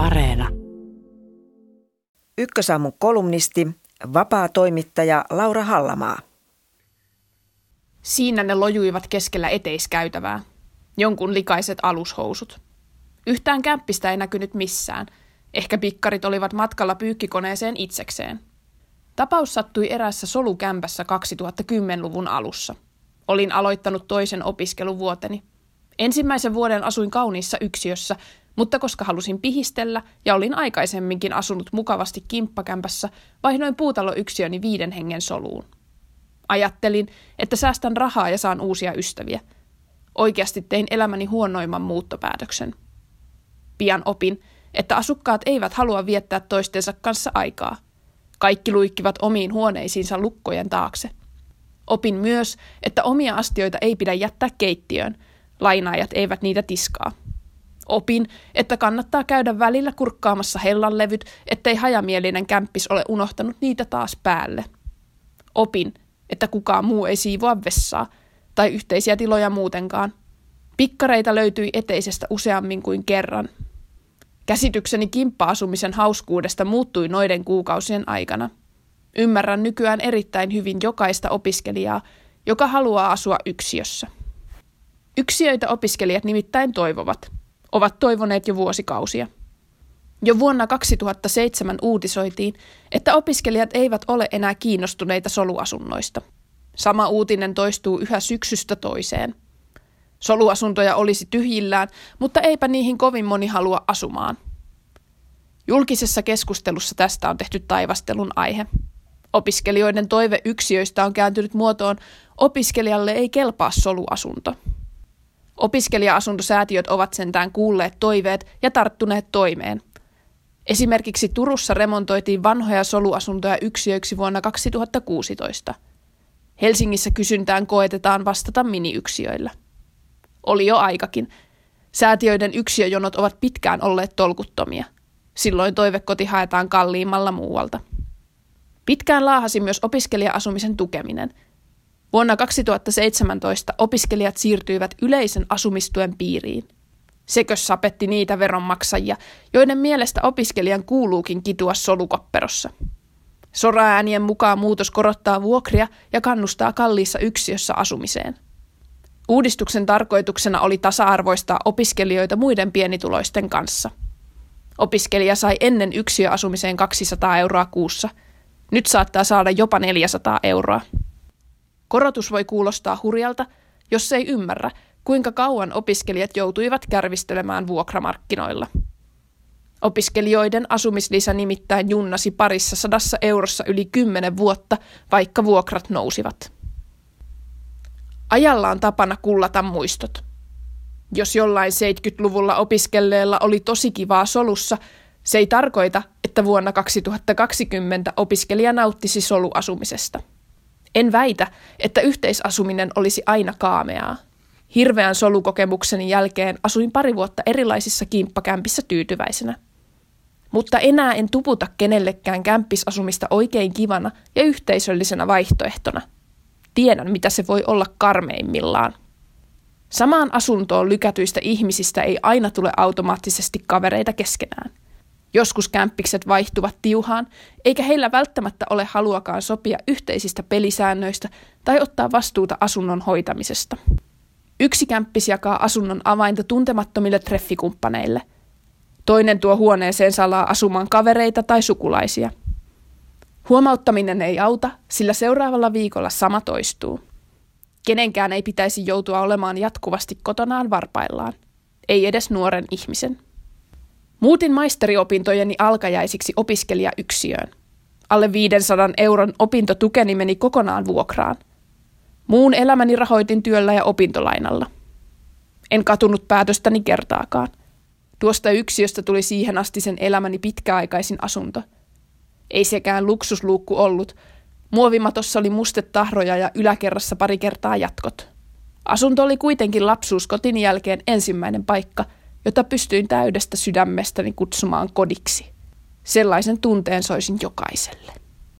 Areena. Ykkösaamun kolumnisti, vapaa toimittaja Laura Hallamaa. Siinä ne lojuivat keskellä eteiskäytävää. Jonkun likaiset alushousut. Yhtään kämppistä ei näkynyt missään. Ehkä pikkarit olivat matkalla pyykkikoneeseen itsekseen. Tapaus sattui erässä solukämpässä 2010-luvun alussa. Olin aloittanut toisen opiskeluvuoteni. Ensimmäisen vuoden asuin kauniissa yksiössä, mutta koska halusin pihistellä ja olin aikaisemminkin asunut mukavasti kimppakämpässä, vaihdoin puutaloyksiöni viiden hengen soluun. Ajattelin, että säästän rahaa ja saan uusia ystäviä. Oikeasti tein elämäni huonoimman muuttopäätöksen. Pian opin, että asukkaat eivät halua viettää toistensa kanssa aikaa. Kaikki luikkivat omiin huoneisiinsa lukkojen taakse. Opin myös, että omia astioita ei pidä jättää keittiöön. Lainaajat eivät niitä tiskaa. Opin, että kannattaa käydä välillä kurkkaamassa hellanlevyt, ettei hajamielinen kämppis ole unohtanut niitä taas päälle. Opin, että kukaan muu ei siivoa vessaa tai yhteisiä tiloja muutenkaan. Pikkareita löytyi eteisestä useammin kuin kerran. Käsitykseni kimppa-asumisen hauskuudesta muuttui noiden kuukausien aikana. Ymmärrän nykyään erittäin hyvin jokaista opiskelijaa, joka haluaa asua yksiössä. Yksiöitä opiskelijat nimittäin toivovat. Ovat toivoneet jo vuosikausia. Jo vuonna 2007 uutisoitiin, että opiskelijat eivät ole enää kiinnostuneita soluasunnoista. Sama uutinen toistuu yhä syksystä toiseen. Soluasuntoja olisi tyhjillään, mutta eipä niihin kovin moni halua asumaan. Julkisessa keskustelussa tästä on tehty taivastelun aihe. Opiskelijoiden toive yksiöistä on kääntynyt muotoon opiskelijalle ei kelpaa soluasunto. Opiskelija-asuntosäätiöt ovat sentään kuulleet toiveet ja tarttuneet toimeen – Esimerkiksi Turussa remontoitiin vanhoja soluasuntoja yksiöiksi vuonna 2016. Helsingissä kysyntään koetetaan vastata miniyksiöillä. Oli jo aikakin. Säätiöiden yksiöjonot ovat pitkään olleet tolkuttomia. Silloin toivekoti haetaan kalliimmalla muualta. Pitkään laahasi myös opiskelija-asumisen tukeminen. Vuonna 2017 opiskelijat siirtyivät yleisen asumistuen piiriin – Sekö sapetti niitä veronmaksajia, joiden mielestä opiskelijan kuuluukin kitua solukopperossa. Soraäänien mukaan muutos korottaa vuokria ja kannustaa kalliissa yksiössä asumiseen. Uudistuksen tarkoituksena oli tasa-arvoistaa opiskelijoita muiden pienituloisten kanssa. Opiskelija sai ennen yksiöasumiseen 200 euroa kuussa. Nyt saattaa saada jopa 400 euroa. Korotus voi kuulostaa hurjalta, jos ei ymmärrä, kuinka kauan opiskelijat joutuivat kärvistelemään vuokramarkkinoilla. Opiskelijoiden asumislisä nimittäin junnasi parissa sadassa eurossa yli kymmenen vuotta, vaikka vuokrat nousivat. Ajalla on tapana kullata muistot. Jos jollain 70-luvulla opiskelleella oli tosi kivaa solussa, se ei tarkoita, että vuonna 2020 opiskelija nauttisi soluasumisesta. En väitä, että yhteisasuminen olisi aina kaameaa. Hirveän solukokemukseni jälkeen asuin pari vuotta erilaisissa kimppakämpissä tyytyväisenä. Mutta enää en tuputa kenellekään kämppisasumista oikein kivana ja yhteisöllisenä vaihtoehtona. Tiedän, mitä se voi olla karmeimmillaan. Samaan asuntoon lykätyistä ihmisistä ei aina tule automaattisesti kavereita keskenään. Joskus kämppikset vaihtuvat tiuhaan, eikä heillä välttämättä ole haluakaan sopia yhteisistä pelisäännöistä tai ottaa vastuuta asunnon hoitamisesta. Yksi kämppis jakaa asunnon avainta tuntemattomille treffikumppaneille. Toinen tuo huoneeseen salaa asumaan kavereita tai sukulaisia. Huomauttaminen ei auta, sillä seuraavalla viikolla sama toistuu. Kenenkään ei pitäisi joutua olemaan jatkuvasti kotonaan varpaillaan. Ei edes nuoren ihmisen. Muutin maisteriopintojeni alkajaisiksi opiskelijayksiöön. Alle 500 euron opintotukeni meni kokonaan vuokraan – Muun elämäni rahoitin työllä ja opintolainalla. En katunut päätöstäni kertaakaan. Tuosta yksiöstä tuli siihen asti sen elämäni pitkäaikaisin asunto. Ei sekään luksusluukku ollut. Muovimatossa oli mustetahroja ja yläkerrassa pari kertaa jatkot. Asunto oli kuitenkin lapsuuskotin jälkeen ensimmäinen paikka, jota pystyin täydestä sydämestäni kutsumaan kodiksi. Sellaisen tunteen soisin jokaiselle.